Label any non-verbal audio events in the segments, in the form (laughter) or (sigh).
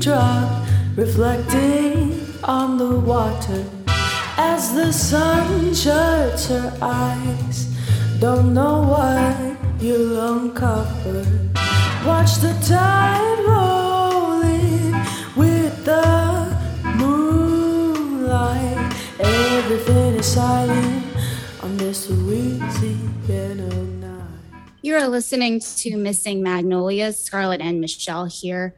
raindrop reflecting on the water as the sun shuts her eyes. Don't know what you'll uncover. Watch the tide with the moonlight. Everything is silent on this Louisiana night. You're listening to Missing Magnolias, Scarlett and Michelle here.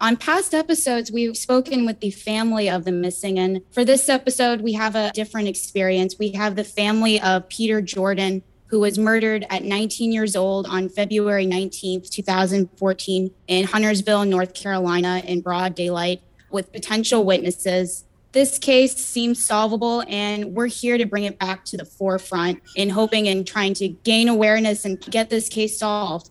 On past episodes, we've spoken with the family of the missing. And for this episode, we have a different experience. We have the family of Peter Jordan, who was murdered at 19 years old on February 19th, 2014, in Huntersville, North Carolina, in broad daylight, with potential witnesses. This case seems solvable, and we're here to bring it back to the forefront in hoping and trying to gain awareness and get this case solved.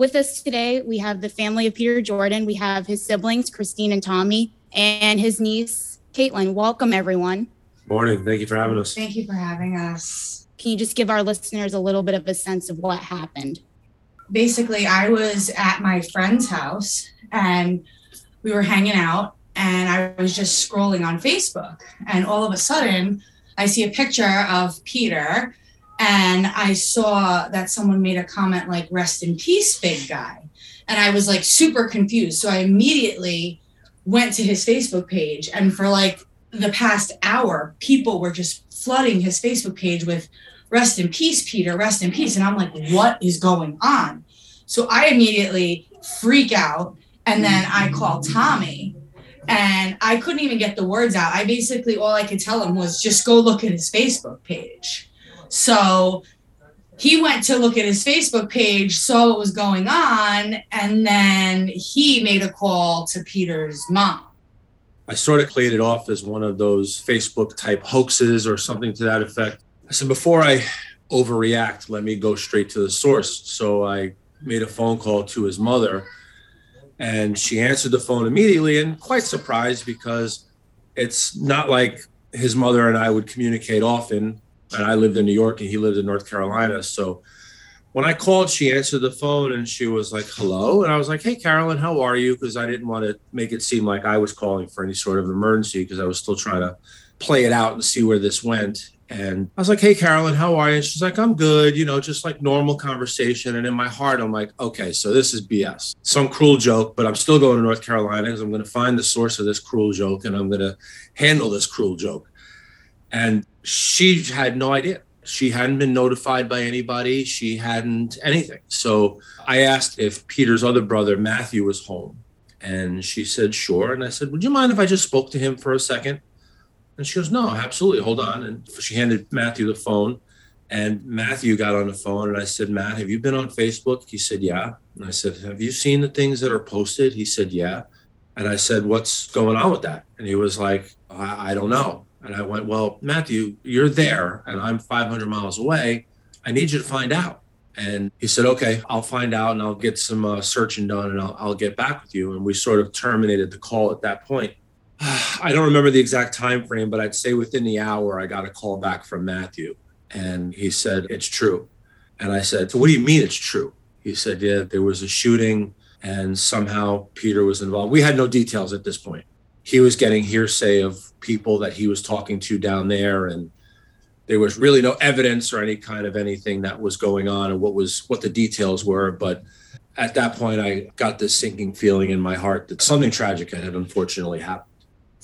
With us today, we have the family of Peter Jordan. We have his siblings, Christine and Tommy, and his niece, Caitlin. Welcome, everyone. Morning. Thank you for having us. Thank you for having us. Can you just give our listeners a little bit of a sense of what happened? Basically, I was at my friend's house and we were hanging out, and I was just scrolling on Facebook. And all of a sudden, I see a picture of Peter, and I saw that someone made a comment like, Rest in peace, big guy. And I was like super confused. So I immediately went to his Facebook page, and for like the past hour, people were just flooding his Facebook page with rest in peace, Peter, rest in peace. And I'm like, what is going on? So I immediately freak out. And then I call Tommy and I couldn't even get the words out. I basically, all I could tell him was just go look at his Facebook page. So he went to look at his Facebook page, saw what was going on, and then he made a call to Peter's mom. I sort of played it off as one of those Facebook type hoaxes or something to that effect. I said, before I overreact, let me go straight to the source. So I made a phone call to his mother, and she answered the phone immediately and quite surprised because it's not like his mother and I would communicate often. And I lived in New York and he lived in North Carolina. So when I called, she answered the phone and she was like, hello. And I was like, hey, Carolyn, how are you? Because I didn't want to make it seem like I was calling for any sort of emergency because I was still trying to play it out and see where this went. And I was like, hey, Carolyn, how are you? And she's like, I'm good, you know, just like normal conversation. And in my heart, I'm like, okay, so this is BS. Some cruel joke, but I'm still going to North Carolina because I'm going to find the source of this cruel joke and I'm going to handle this cruel joke. And she had no idea. She hadn't been notified by anybody. She hadn't anything. So I asked if Peter's other brother, Matthew, was home. And she said, sure. And I said, would you mind if I just spoke to him for a second? And she goes, no, absolutely. Hold on. And she handed Matthew the phone. And Matthew got on the phone and I said, Matt, have you been on Facebook? He said, yeah. And I said, have you seen the things that are posted? He said, yeah. And I said, what's going on with that? And he was like, I, I don't know. And I went, Well, Matthew, you're there and I'm 500 miles away. I need you to find out. And he said, Okay, I'll find out and I'll get some uh, searching done and I'll, I'll get back with you. And we sort of terminated the call at that point. (sighs) I don't remember the exact time frame, but I'd say within the hour, I got a call back from Matthew. And he said, It's true. And I said, So what do you mean it's true? He said, Yeah, there was a shooting and somehow Peter was involved. We had no details at this point he was getting hearsay of people that he was talking to down there and there was really no evidence or any kind of anything that was going on and what was what the details were but at that point i got this sinking feeling in my heart that something tragic had unfortunately happened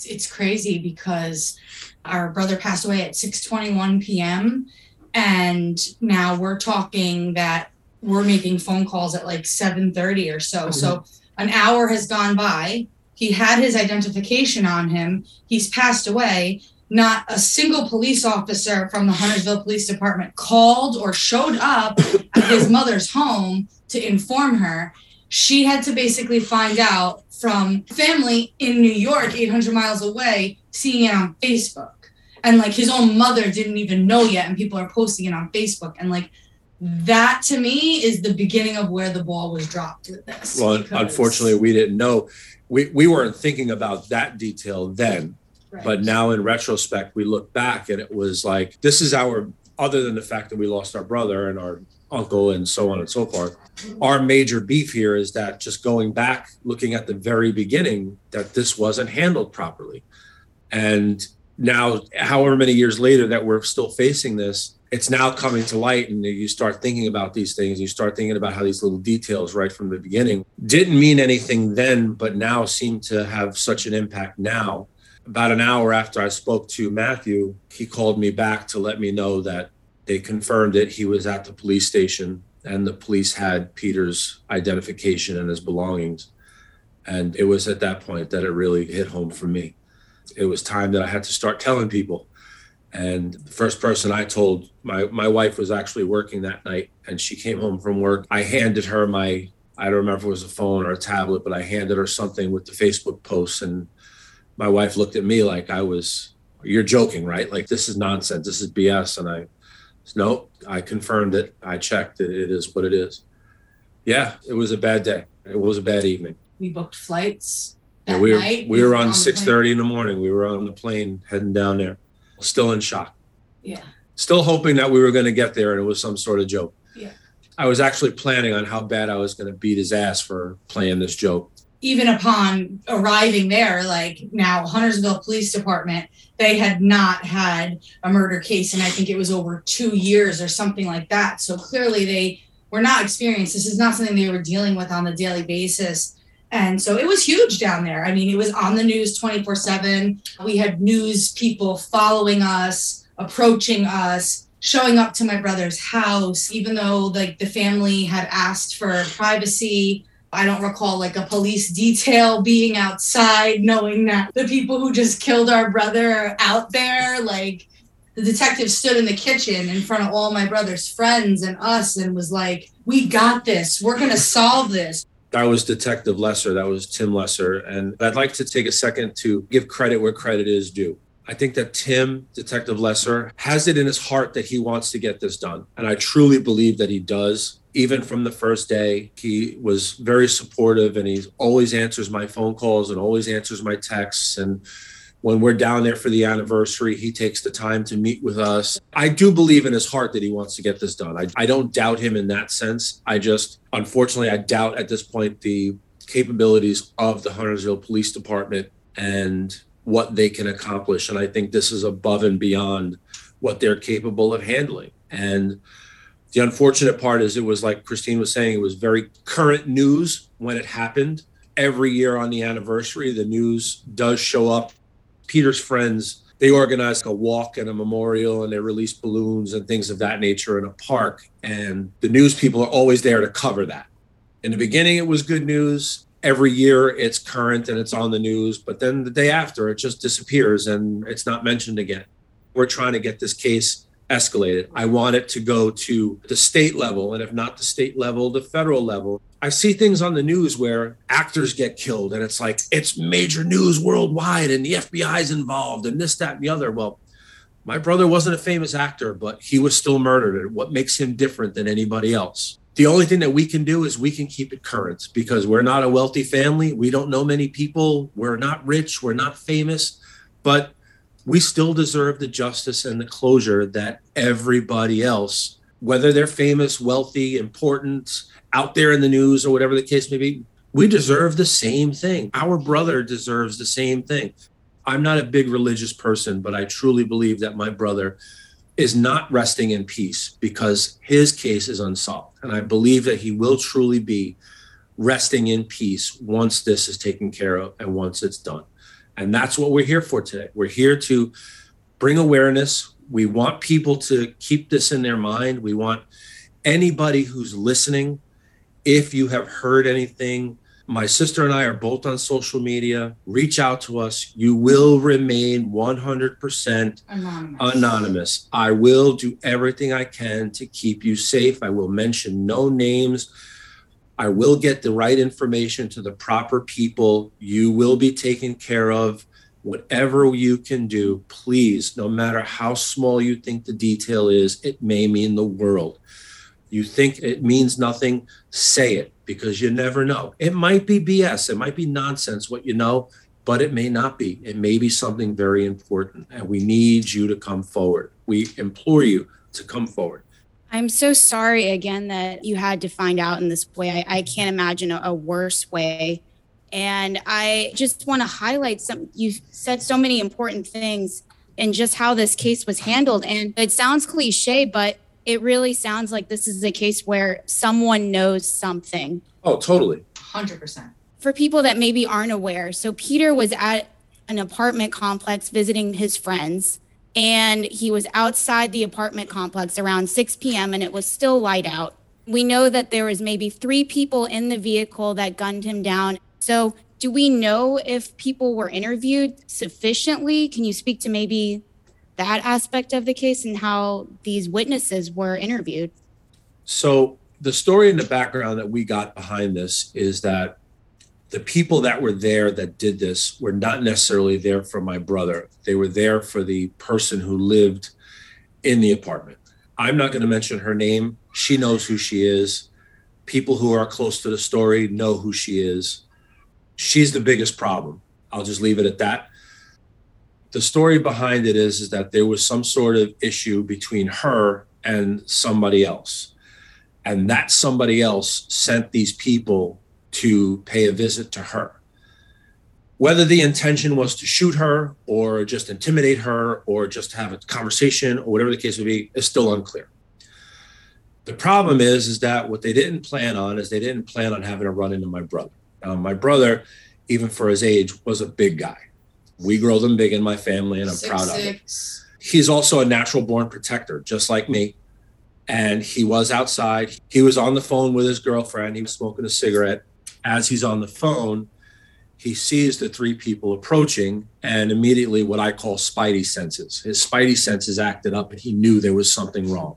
it's crazy because our brother passed away at 6:21 p.m. and now we're talking that we're making phone calls at like 7:30 or so. So mm-hmm. an hour has gone by. He had his identification on him. He's passed away. Not a single police officer from the Huntersville Police Department called or showed up at his mother's home to inform her. She had to basically find out from family in New York, 800 miles away, seeing it on Facebook. And like his own mother didn't even know yet, and people are posting it on Facebook. And like that to me is the beginning of where the ball was dropped with this. well unfortunately we didn't know we, we weren't thinking about that detail then Right. but now in retrospect we look back and it was like this is our other than the fact that we lost our brother and our uncle and so on and so forth. Mm-hmm. Our major beef here is that just going back, looking at the very beginning, that this wasn't handled properly. And now, however many years later that we're still facing this, it's now coming to light and you start thinking about these things you start thinking about how these little details right from the beginning didn't mean anything then but now seem to have such an impact now. About an hour after i spoke to matthew he called me back to let me know that they confirmed it. He was at the police station and the police had peter's identification and his belongings. And it was at that point that it really hit home for me. It was time that i had to start telling people and the first person I told, my, my wife was actually working that night and she came home from work. I handed her my, I don't remember if it was a phone or a tablet, but I handed her something with the Facebook posts. And my wife looked at me like I was, you're joking, right? Like this is nonsense. This is BS. And I, no, I confirmed it. I checked it. It is what it is. Yeah, it was a bad day. It was a bad evening. We booked flights. Yeah, we were, we were on, on 6.30 in the morning. We were on the plane heading down there still in shock. Yeah. Still hoping that we were going to get there and it was some sort of joke. Yeah. I was actually planning on how bad I was going to beat his ass for playing this joke. Even upon arriving there, like now Huntersville Police Department, they had not had a murder case, and I think it was over two years or something like that. So clearly, they were not experienced. This is not something they were dealing with on a daily basis. And so it was huge down there. I mean, it was on the news 24 7. We had news people following us, approaching us, showing up to my brother's house, even though like the family had asked for privacy. I don't recall like a police detail being outside, knowing that the people who just killed our brother are out there. Like the detective stood in the kitchen in front of all my brother's friends and us and was like, We got this. We're going to solve this that was Detective Lesser. That was Tim Lesser. And I'd like to take a second to give credit where credit is due. I think that Tim, Detective Lesser, has it in his heart that he wants to get this done. And I truly believe that he does. Even from the first day, he was very supportive and he always answers my phone calls and always answers my texts. And when we're down there for the anniversary, he takes the time to meet with us. I do believe in his heart that he wants to get this done. I, I don't doubt him in that sense. I just, unfortunately, I doubt at this point the capabilities of the Huntersville Police Department and what they can accomplish. And I think this is above and beyond what they're capable of handling. And the unfortunate part is it was like Christine was saying, it was very current news when it happened. Every year on the anniversary, the news does show up Peter's friends, they organized a walk and a memorial and they released balloons and things of that nature in a park. And the news people are always there to cover that. In the beginning, it was good news. Every year, it's current and it's on the news. But then the day after, it just disappears and it's not mentioned again. We're trying to get this case escalated. I want it to go to the state level, and if not the state level, the federal level. I see things on the news where actors get killed, and it's like it's major news worldwide, and the FBI's involved, and this, that, and the other. Well, my brother wasn't a famous actor, but he was still murdered. What makes him different than anybody else? The only thing that we can do is we can keep it current because we're not a wealthy family. We don't know many people. We're not rich. We're not famous. But we still deserve the justice and the closure that everybody else, whether they're famous, wealthy, important, out there in the news, or whatever the case may be, we deserve the same thing. Our brother deserves the same thing. I'm not a big religious person, but I truly believe that my brother is not resting in peace because his case is unsolved. And I believe that he will truly be resting in peace once this is taken care of and once it's done. And that's what we're here for today. We're here to bring awareness. We want people to keep this in their mind. We want anybody who's listening, if you have heard anything, my sister and I are both on social media. Reach out to us. You will remain 100% anonymous. anonymous. I will do everything I can to keep you safe. I will mention no names. I will get the right information to the proper people. You will be taken care of. Whatever you can do, please, no matter how small you think the detail is, it may mean the world. You think it means nothing, say it because you never know. It might be BS, it might be nonsense what you know, but it may not be. It may be something very important. And we need you to come forward. We implore you to come forward. I'm so sorry again that you had to find out in this way. I, I can't imagine a, a worse way. And I just want to highlight some, you said so many important things and just how this case was handled. And it sounds cliche, but it really sounds like this is a case where someone knows something. Oh, totally. 100%. For people that maybe aren't aware, so Peter was at an apartment complex visiting his friends and he was outside the apartment complex around 6 p.m. and it was still light out. We know that there was maybe three people in the vehicle that gunned him down. So, do we know if people were interviewed sufficiently? Can you speak to maybe that aspect of the case and how these witnesses were interviewed? So, the story in the background that we got behind this is that the people that were there that did this were not necessarily there for my brother. They were there for the person who lived in the apartment. I'm not going to mention her name. She knows who she is. People who are close to the story know who she is. She's the biggest problem. I'll just leave it at that. The story behind it is, is that there was some sort of issue between her and somebody else. And that somebody else sent these people to pay a visit to her. Whether the intention was to shoot her or just intimidate her or just have a conversation or whatever the case would be is still unclear. The problem is, is that what they didn't plan on is they didn't plan on having a run into my brother. Um, my brother, even for his age, was a big guy. We grow them big in my family, and I'm Six, proud of it. He's also a natural born protector, just like me. And he was outside. He was on the phone with his girlfriend. He was smoking a cigarette. As he's on the phone, he sees the three people approaching, and immediately what I call spidey senses. His spidey senses acted up, and he knew there was something wrong.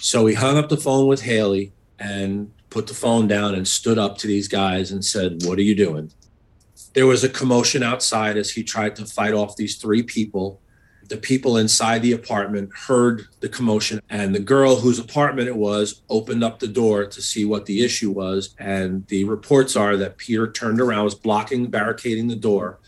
So he hung up the phone with Haley and put the phone down and stood up to these guys and said, What are you doing? There was a commotion outside as he tried to fight off these three people the people inside the apartment heard the commotion and the girl whose apartment it was opened up the door to see what the issue was and the reports are that peter turned around was blocking barricading the door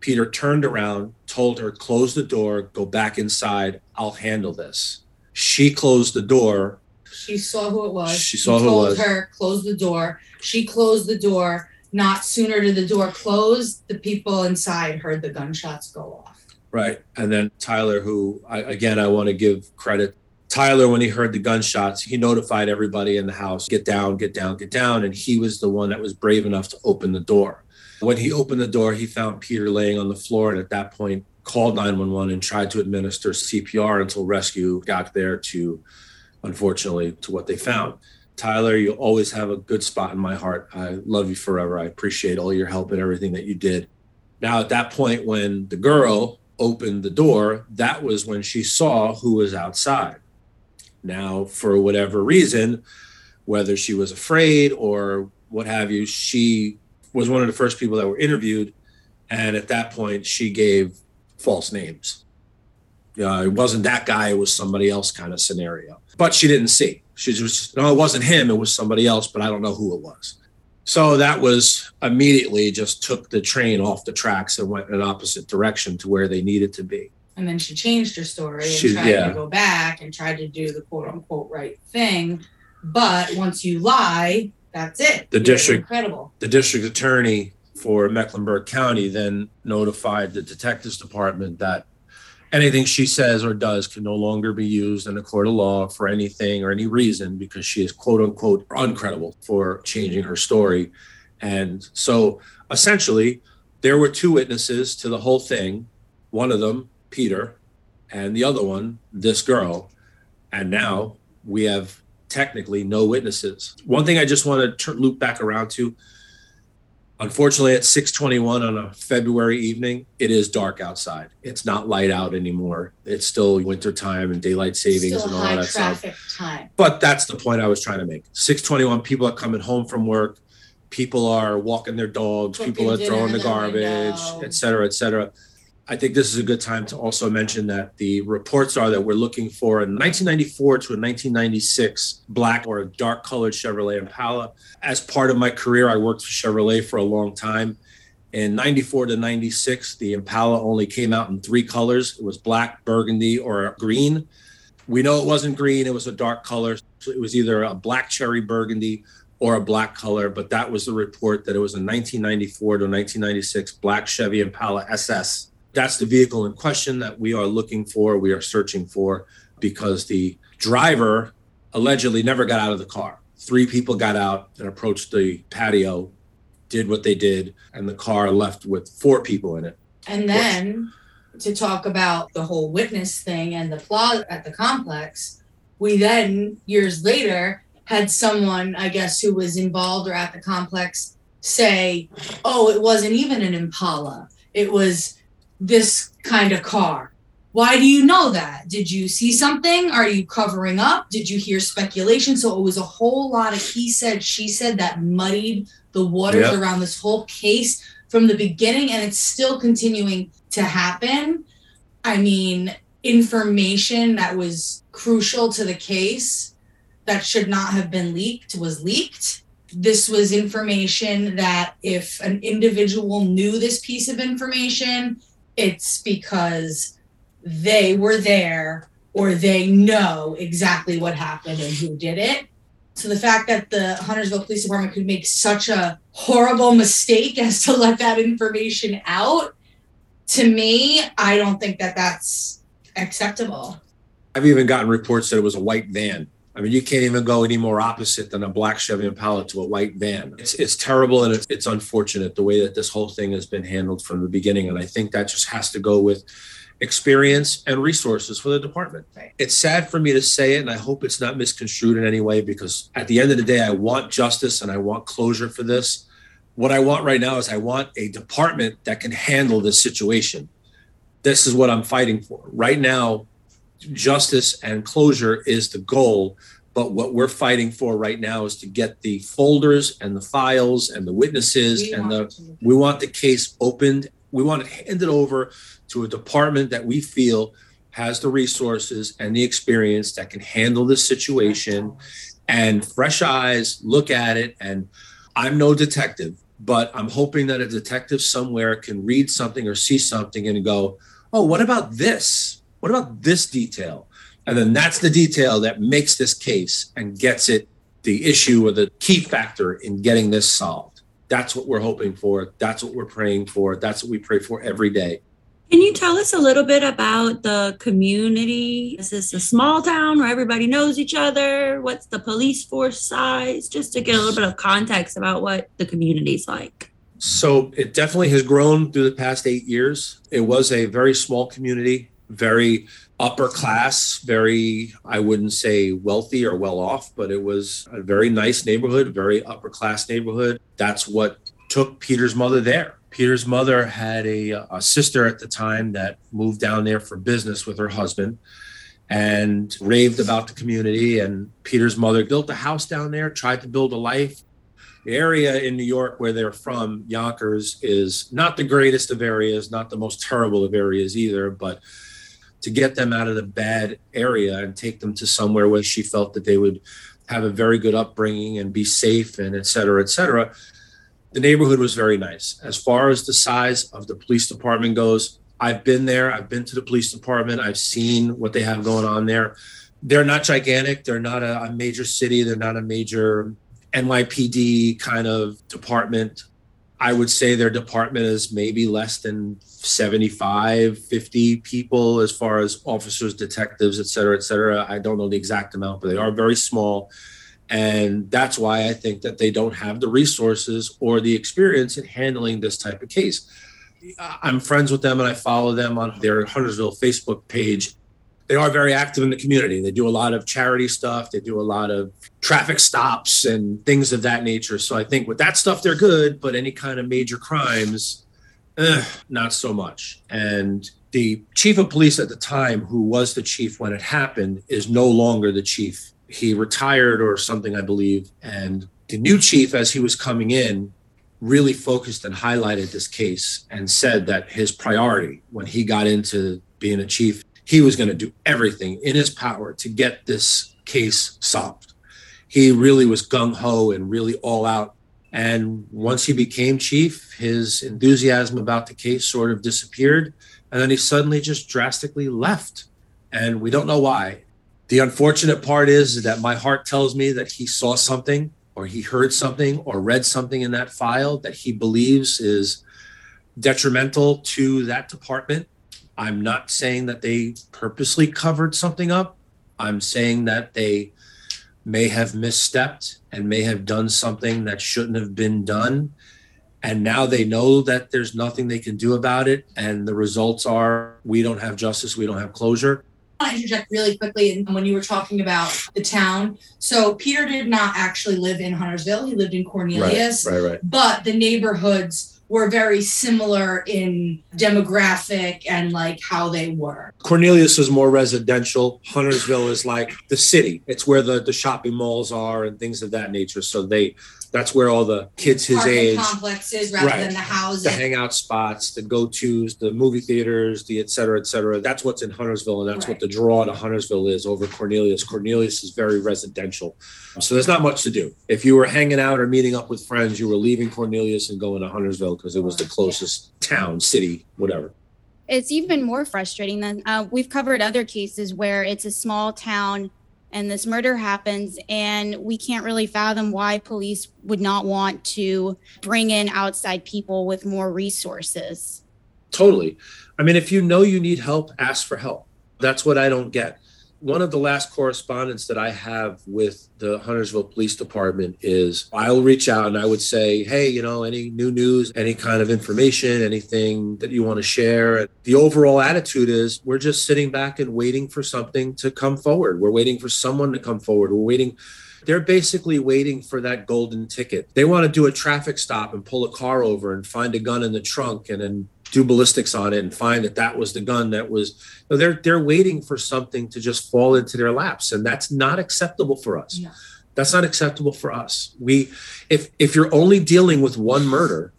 peter turned around told her close the door go back inside i'll handle this she closed the door She saw who it was. She saw He who it told was. her, close the door. She closed the door. Not sooner did the door close, the people inside heard the gunshots go off. Right. And then Tyler, who I, again, I want to give credit. Tyler, when he heard the gunshots, he notified everybody in the house get down, get down, get down. And he was the one that was brave enough to open the door. When he opened the door, he found Peter laying on the floor. And at that point, called 911 and tried to administer CPR until rescue got there to, unfortunately, to what they found. Tyler, you always have a good spot in my heart. I love you forever. I appreciate all your help and everything that you did. Now, at that point, when the girl opened the door, that was when she saw who was outside. Now, for whatever reason, whether she was afraid or what have you, she was one of the first people that were interviewed. And at that point, she gave false names. Yeah, it wasn't that guy, it was somebody else kind of scenario. But she didn't see. She just, no, it wasn't him, it was somebody else, but I don't know who it was. So that was immediately just took the train off the tracks and went in an opposite direction to where they needed to be. And then she changed her story and She- tried yeah. to go back and tried to do the quote unquote right thing. But once you lie, that's it. The You're district- incredible. The district attorney for Mecklenburg County then notified the detectives department that anything she says or does can no longer be used in a court of law for anything or any reason because she is quote unquote uncredible for changing her story. And so essentially, there were two witnesses to the whole thing. One of them, Peter, and the other one, this girl. And now we have technically no witnesses. One thing I just want to loop back around to Unfortunately, at 621 on a February evening, it is dark outside. It's not light out anymore. It's still winter time and daylight savings Still and all high that stuff. time. But that's the point I was trying to make. 621, people are coming home from work. People are walking their dogs. people are throwing the dinner in the garbage, etc., et cetera, et cetera. I think this is a good time to also mention that the reports are that we're looking for a 1994 to a 1996 black or dark colored Chevrolet Impala. As part of my career, I worked for Chevrolet for a long time. In 94 to 96, the Impala only came out in three colors. It was black, burgundy, or green. We know it wasn't green, it was a dark color. So it was either a black cherry burgundy or a black color, but that was the report that it was a 1994 to 1996 black Chevy Impala SS. That's the vehicle in question that we are looking for, we are searching for, because the driver allegedly never got out of the car. Three people got out and approached the patio, did what they did, and the car left with four people in it. And then to talk about the whole witness thing and the plot at the complex, we then, years later, had someone, I guess, who was involved or at the complex say, oh, it wasn't even an Impala. It was this kind of car. Why do you know that? Did you see something? Are you covering up? Did you hear speculation? So it was a whole lot of he said, she said that muddied the waters Yep. around this whole case from the beginning, and it's still continuing to happen. I mean, information that was crucial to the case that should not have been leaked was leaked. This was information that if an individual knew this piece of information, it's because they were there or they know exactly what happened and who did it. So the fact that the Huntersville Police Department could make such a horrible mistake as to let that information out, to me, I don't think that that's acceptable. I've even gotten reports that it was a white van. I mean, you can't even go any more opposite than a black Chevy Impala to a white van. It's, it's terrible and it's, it's unfortunate the way that this whole thing has been handled from the beginning. And I think that just has to go with experience and resources for the department. It's sad for me to say it, and I hope it's not misconstrued in any way because at the end of the day, I want justice and I want closure for this. What I want right now is I want a department that can handle this situation. This is what I'm fighting for. Right now, justice and closure is the goal. But what we're fighting for right now is to get the folders and the files and the witnesses We and the to- we want the case opened. We want it handed over to a department that we feel has the resources and the experience that can handle this situation and fresh eyes look at it. And I'm no detective, but I'm hoping that a detective somewhere can read something or see something and go, oh, what about this? What about this detail? And then that's the detail that makes this case and gets it the issue or the key factor in getting this solved. That's what we're hoping for. That's what we're praying for. That's what we pray for every day. Can you tell us a little bit about the community? Is this a small town where everybody knows each other? What's the police force size? Just to get a little bit of context about what the community's like. So it definitely has grown through the past eight years. It was a very small community, very upper class, very, I wouldn't say wealthy or well off, but it was a very nice neighborhood, very upper class neighborhood. That's what took Peter's mother there. Peter's mother had a, a sister at the time that moved down there for business with her husband and raved about the community. And Peter's mother built a house down there, tried to build a life the area in New York where they're from, Yonkers, is not the greatest of areas, not the most terrible of areas either, but to get them out of the bad area and take them to somewhere where she felt that they would have a very good upbringing and be safe and et cetera, et cetera. The neighborhood was very nice. As far as the size of the police department goes, I've been there. I've been to the police department. I've seen what they have going on there. They're not gigantic. They're not a, a major city. They're not a major NYPD kind of department. I would say their department is maybe less than 75, 50 people as far as officers, detectives, et cetera, et cetera. I don't know the exact amount, but they are very small. And that's why I think that they don't have the resources or the experience in handling this type of case. I'm friends with them and I follow them on their Huntersville Facebook page. They are very active in the community. They do a lot of charity stuff. They do a lot of traffic stops and things of that nature. So I think with that stuff, they're good, but any kind of major crimes, eh, not so much. And the chief of police at the time, who was the chief when it happened, is no longer the chief. He retired or something, I believe. And the new chief, as he was coming in, really focused and highlighted this case and said that his priority when he got into being a chief, he was going to do everything in his power to get this case solved. He really was gung ho and really all out. And once he became chief, his enthusiasm about the case sort of disappeared. And then he suddenly just drastically left. And we don't know why. The unfortunate part is that my heart tells me that he saw something or he heard something or read something in that file that he believes is detrimental to that department. I'm not saying that they purposely covered something up. I'm saying that they may have misstepped and may have done something that shouldn't have been done. And now they know that there's nothing they can do about it. And the results are we don't have justice, we don't have closure. I want to interject really quickly when you were talking about the town. So Peter did not actually live in Huntersville. He lived in Cornelius. Right, right. But the neighborhoods were very similar in demographic and like how they were. Cornelius is more residential. Huntersville is like the city. It's where the, the shopping malls are and things of that nature. So they that's where all the kids his Apartment age, complexes rather Right. than the houses. the hangout spots, the go-tos, the movie theaters, the et cetera, et cetera. That's what's in Huntersville, and that's what the draw to Huntersville is over Cornelius. Cornelius is very residential. So there's not much to do. If you were hanging out or meeting up with friends, you were leaving Cornelius and going to Huntersville because it was the closest town, city, whatever. It's even more frustrating than uh, we've covered other cases where it's a small town and this murder happens, and we can't really fathom why police would not want to bring in outside people with more resources. Totally. I mean, if you know you need help, ask for help. That's what I don't get. One of the last correspondence that I have with the Huntersville Police Department is I'll reach out and I would say, hey, you know, any new news, any kind of information, anything that you want to share. The overall attitude is we're just sitting back and waiting for something to come forward. We're waiting for someone to come forward. We're waiting. They're basically waiting for that golden ticket. They want to do a traffic stop and pull a car over and find a gun in the trunk and then do ballistics on it and find that that was the gun that was no, they're they're waiting for something to just fall into their laps and that's not acceptable for us. No. that's not acceptable for us. We if if you're only dealing with one murder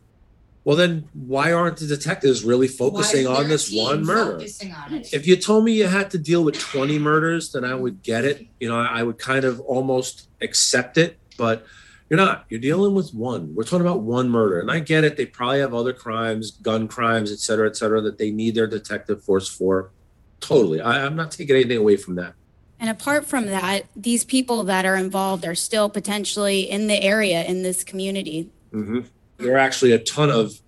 well then why aren't the detectives really focusing on this one murder? on if you told me you had to deal with 20 murders then i would get it. You know i would kind of almost accept it but you're not. You're dealing with one. We're talking about one murder and i get it. They probably have other crimes gun crimes et cetera et cetera that they need their detective force for. Totally. I, i'm not taking anything away from that. And apart from that, these people that are involved are still potentially in the area in this community. hmm There are actually a ton of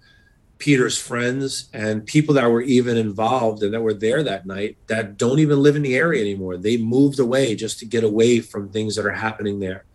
Peter's friends and people that were even involved and that were there that night that don't even live in the area anymore. They moved away just to get away from things that are happening there.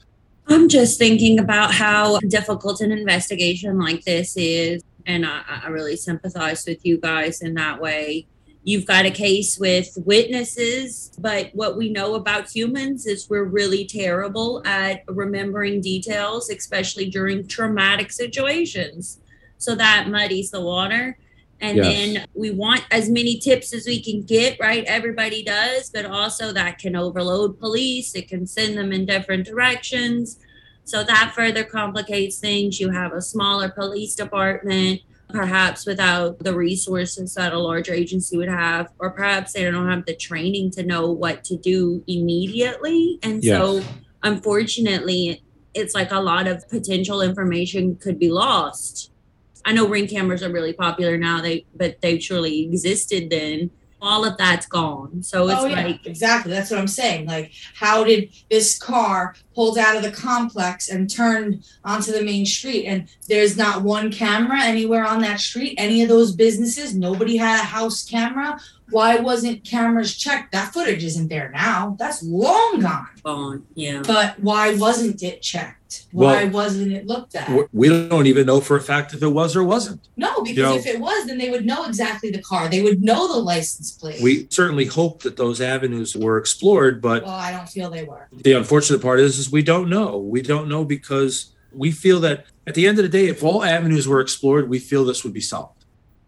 I'm just thinking about how difficult an investigation like this is. And I, I really sympathize with you guys in that way. You've got a case with witnesses, but what we know about humans is we're really terrible at remembering details, especially during traumatic situations. So that muddies the water. And Yes. then we want as many tips as we can get, right? Everybody does, but also that can overload police. It can send them in different directions. So that further complicates things. You have a smaller police department, perhaps without the resources that a larger agency would have, or perhaps they don't have the training to know what to do immediately. And so, unfortunately, it's like a lot of potential information could be lost. I know ring cameras are really popular now, they but they surely existed then. All of that's gone. So it's oh yeah, like exactly. That's what I'm saying. Like, how did this car pulled out of the complex and turned onto the main street? And there's not one camera anywhere on that street. Any of those businesses, nobody had a house camera. Why wasn't cameras checked? That footage isn't there now. That's long gone. gone. Yeah. But why wasn't it checked? Why Well, wasn't it looked at? We- We don't even know for a fact if it was or wasn't. No, because You know- if it was, then they would know exactly the car. They would know the license plate. We certainly hope that those avenues were explored, but well, I don't feel they were. the unfortunate part is, is we don't know. We don't know because we feel that at the end of the day, if all avenues were explored, we feel this would be solved.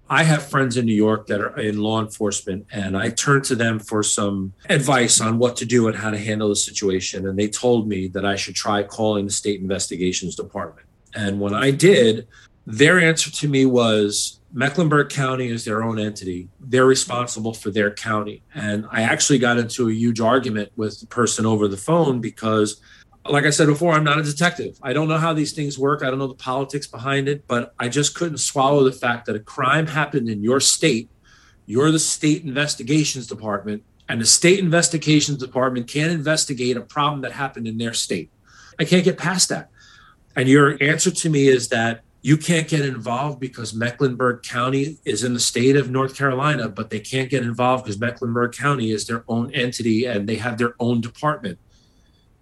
I have friends in New York that are in law enforcement, and I turned to them for some advice on what to do and how to handle the situation. And they told me that I should try calling the state investigations department. And when I did, their answer to me was Mecklenburg County is their own entity. They're responsible for their county. And I actually got into a huge argument with the person over the phone because, like I said before, I'm not a detective. I don't know how these things work. I don't know the politics behind it, but I just couldn't swallow the fact that a crime happened in your state. You're the state investigations department. And the state investigations department can't investigate a problem that happened in their state. I can't get past that. And your answer to me is that you can't get involved because Mecklenburg County is in the state of North Carolina, but they can't get involved because Mecklenburg County is their own entity and they have their own department.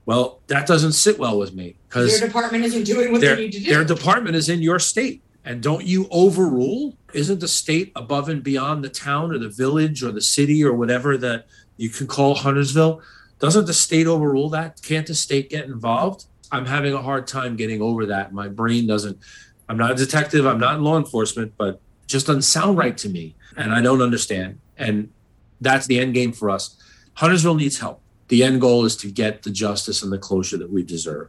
Well, that doesn't sit well with me because their department isn't doing what their, they need to do. their department is in your state. And don't you overrule? Isn't the state above and beyond the town or the village or the city or whatever that you can call Huntersville? Doesn't the state overrule that? Can't the state get involved? I'm having a hard time getting over that. My brain doesn't, I'm not a detective, I'm not in law enforcement, but just doesn't sound right to me. And I don't understand. And that's the end game for us. Huntersville needs help. The end goal is to get the justice and the closure that we deserve.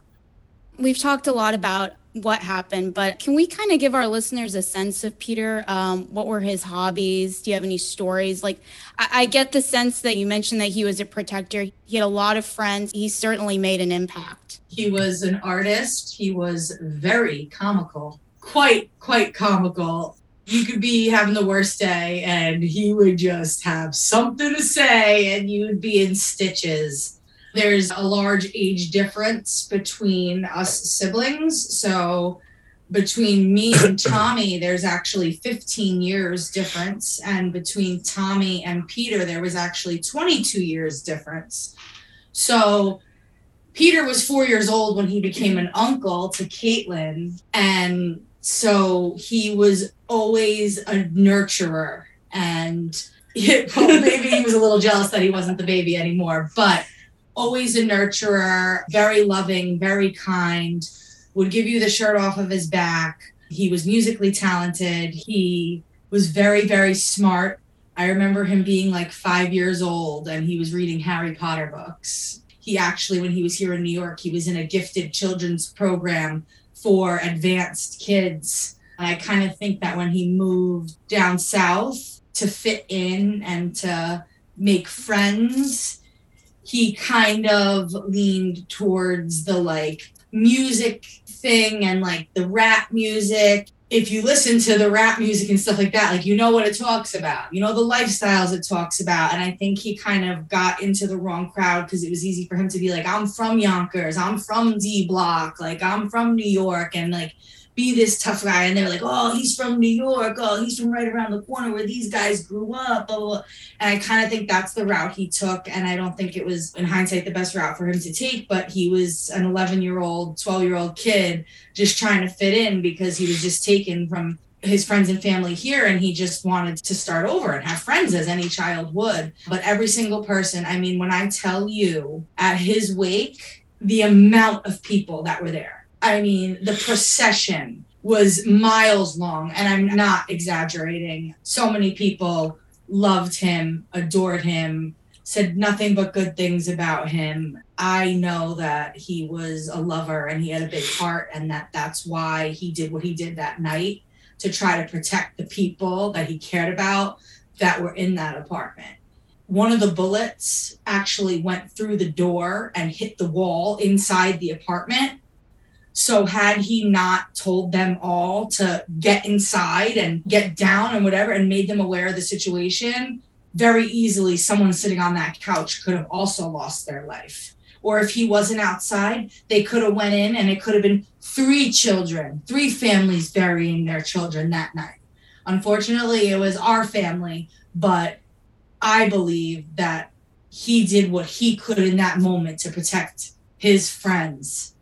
We've talked a lot about what happened, but can we kind of give our listeners a sense of Peter? Um, what were his hobbies? Do you have any stories? Like, I, I get the sense that you mentioned that he was a protector. He had a lot of friends. He certainly made an impact. He was an artist. He was very comical, quite, quite comical. You could be having the worst day and he would just have something to say and you would be in stitches. There's a large age difference between us siblings. So between me and (coughs) Tommy, there's actually 15 years difference. And between Tommy and Peter, there was actually 22 years difference. So Peter was four years old when he became an uncle to Caitlin. And so he was always a nurturer. And (laughs) well, maybe he was a little jealous that he wasn't the baby anymore, but always a nurturer, very loving, very kind, would give you the shirt off of his back. He was musically talented. He was very, very smart. I remember him being like five years old and he was reading Harry Potter books. He actually, when he was here in New York, he was in a gifted children's program for advanced kids. I kind of think that when he moved down south to fit in and to make friends, he kind of leaned towards the like music thing and like the rap music. If you listen to the rap music and stuff like that, like you know what it talks about, you know the lifestyles it talks about. And I think he kind of got into the wrong crowd because it was easy for him to be like, I'm from Yonkers, I'm from D Block, like I'm from New York, and like be this tough guy. And they're like, oh, he's from New York. Oh, he's from right around the corner where these guys grew up. Blah, blah, blah. And I kind of think that's the route he took. And I don't think it was, in hindsight, the best route for him to take. But he was an 11 year old, 12 year old kid just trying to fit in because he was just taken from his friends and family here and he just wanted to start over and have friends as any child would. But every single person, I mean, when I tell you at his wake, the amount of people that were there I mean, the procession was miles long, and I'm not exaggerating. So many people loved him, adored him, said nothing but good things about him. I know that he was a lover and he had a big heart, and that that's why he did what he did that night to try to protect the people that he cared about that were in that apartment. One of the bullets actually went through the door and hit the wall inside the apartment so had he not told them all to get inside and get down and whatever and made them aware of the situation, very easily someone sitting on that couch could have also lost their life. Or if he wasn't outside, they could have went in and it could have been three children, three families burying their children that night. Unfortunately, it was our family, but I believe that he did what he could in that moment to protect his friends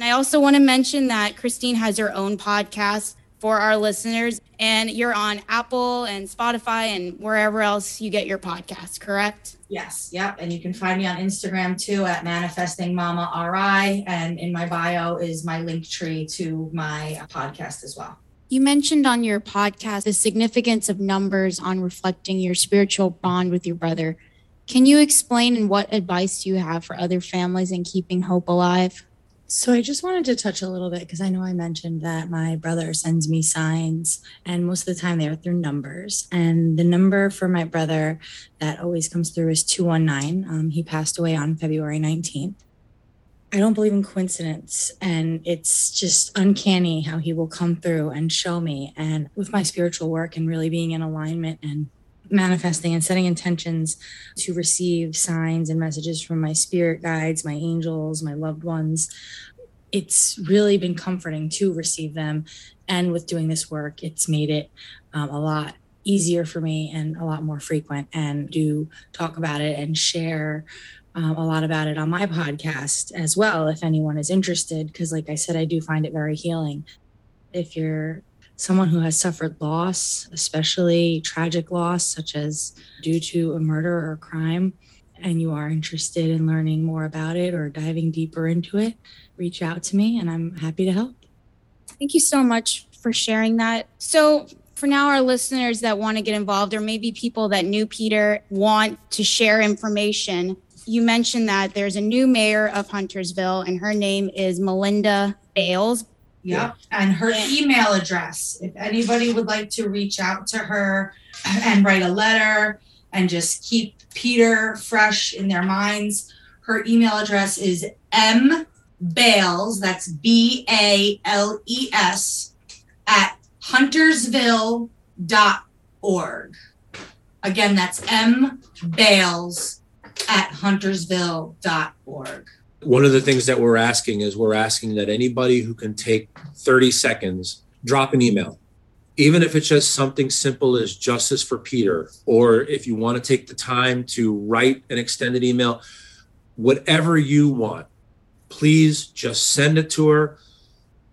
and I also want to mention that Christine has her own podcast for our listeners, and you're on Apple and Spotify and wherever else you get your podcast, correct? Yes, yep. And you can find me on Instagram too at Manifesting Mama RI. And in my bio is my link tree to my podcast as well. You mentioned on your podcast the significance of numbers on reflecting your spiritual bond with your brother. Can you explain and what advice do you have for other families in keeping hope alive? So I just wanted to touch a little bit because I know I mentioned that my brother sends me signs, and most of the time they're through numbers. And the number for my brother that always comes through is 219. Um, he passed away on February 19th. I don't believe in coincidence, and it's just uncanny how he will come through and show me. And with my spiritual work and really being in alignment and manifesting and setting intentions to receive signs and messages from my spirit guides, my angels, my loved ones. It's really been comforting to receive them. And with doing this work, it's made it um, a lot easier for me and a lot more frequent and do talk about it and share um, a lot about it on my podcast as well if anyone is interested because like i said i do find it very healing if you're someone who has suffered loss, especially tragic loss, such as due to a murder or crime, and you are interested in learning more about it or diving deeper into it, reach out to me and I'm happy to help. Thank you so much for sharing that. So, for now, our listeners that want to get involved, or maybe people that knew Peter want to share information, you mentioned that there's a new mayor of Huntersville, and her name is Melinda Bales. Yep. And her email address, if anybody would like to reach out to her and write a letter and just keep Peter fresh in their minds, her email address is m bales, that's B A L E S, at huntersville.org. Again, that's m bales at huntersville.org one of the things that we're asking is we're asking that anybody who can take 30 seconds drop an email. Even if it's just something simple as justice for peter or if you want to take the time to write an extended email whatever you want please just send it to her.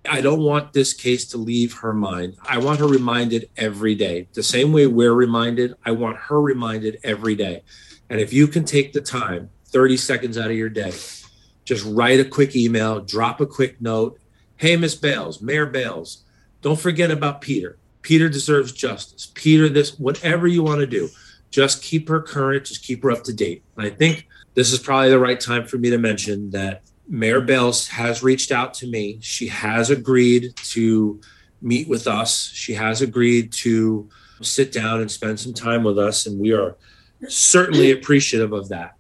I don't want this case to leave her mind. I want her reminded every day. The same way we're reminded i want her reminded every day. And if you can take the time 30 seconds out of your day just write a quick email, drop a quick note. Hey, Miss Bales, Mayor Bales, don't forget about Peter. Peter deserves justice. Peter, this, whatever you want to do, just keep her current, just keep her up to date. And I think this is probably the right time for me to mention that Mayor Bales has reached out to me. She has agreed to meet with us. She has agreed to sit down and spend some time with us. And we are certainly appreciative of that.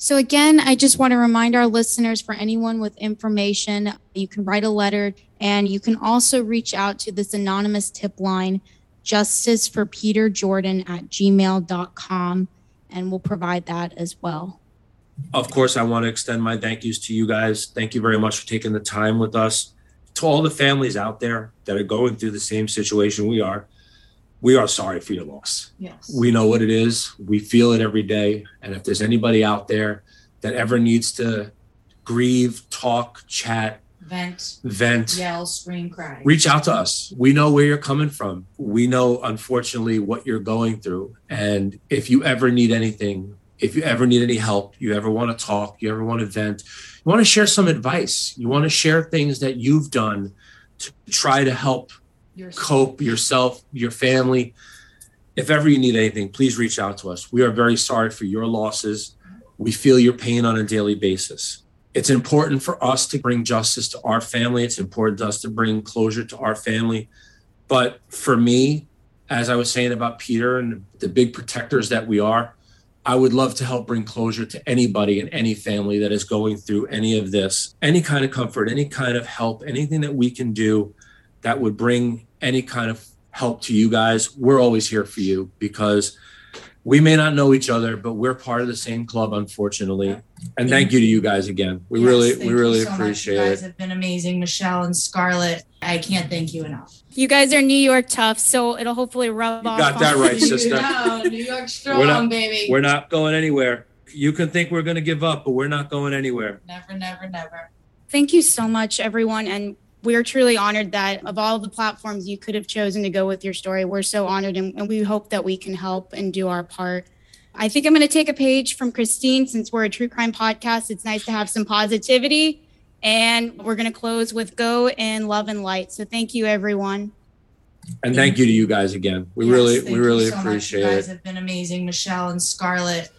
So, again, I just want to remind our listeners for anyone with information, you can write a letter and you can also reach out to this anonymous tip line, justice for Peter Jordan at gmail.com, and we'll provide that as well. Of course, I want to extend my thank yous to you guys. Thank you very much for taking the time with us. To all the families out there that are going through the same situation we are, we are sorry for your loss. Yes. We know what it is. We feel it every day. And if there's anybody out there that ever needs to grieve, talk, chat, vent, vent, yell, scream, cry, reach out to us. We know where you're coming from. We know, unfortunately, what you're going through. And if you ever need anything, if you ever need any help, you ever want to talk, you ever want to vent, you want to share some advice, you want to share things that you've done to try to help cope yourself, your family. If ever you need anything, please reach out to us. We are very sorry for your losses. We feel your pain on a daily basis. It's important for us to bring justice to our family. It's important to us to bring closure to our family. But for me, as I was saying about Peter and the big protectors that we are, I would love to help bring closure to anybody and any family that is going through any of this, any kind of comfort, any kind of help, anything that we can do that would bring any kind of help to you guys, we're always here for you because we may not know each other, but we're part of the same club, unfortunately. And thank you to you guys again. We Yes, really, we really so much. appreciate You guys it. have been amazing, Michelle and Scarlett. I can't thank you enough. You guys are New York tough, so it'll hopefully rub You off. got that on- right, sister. (laughs) No, New York strong, We're not- baby. We're not going anywhere. You can think we're going to give up, but we're not going anywhere. never, never, never. Thank you so much, everyone. And we're truly honored that of all the platforms you could have chosen to go with your story, we're so honored and, and we hope that we can help and do our part. I think I'm going to take a page from Christine since we're a true crime podcast. It's nice to have some positivity. And we're going to close with go in love and light. So thank you, everyone. And thank you to you guys again. We Yes, really, thank we you really so much. appreciate You guys it. have been amazing, Michelle and Scarlett.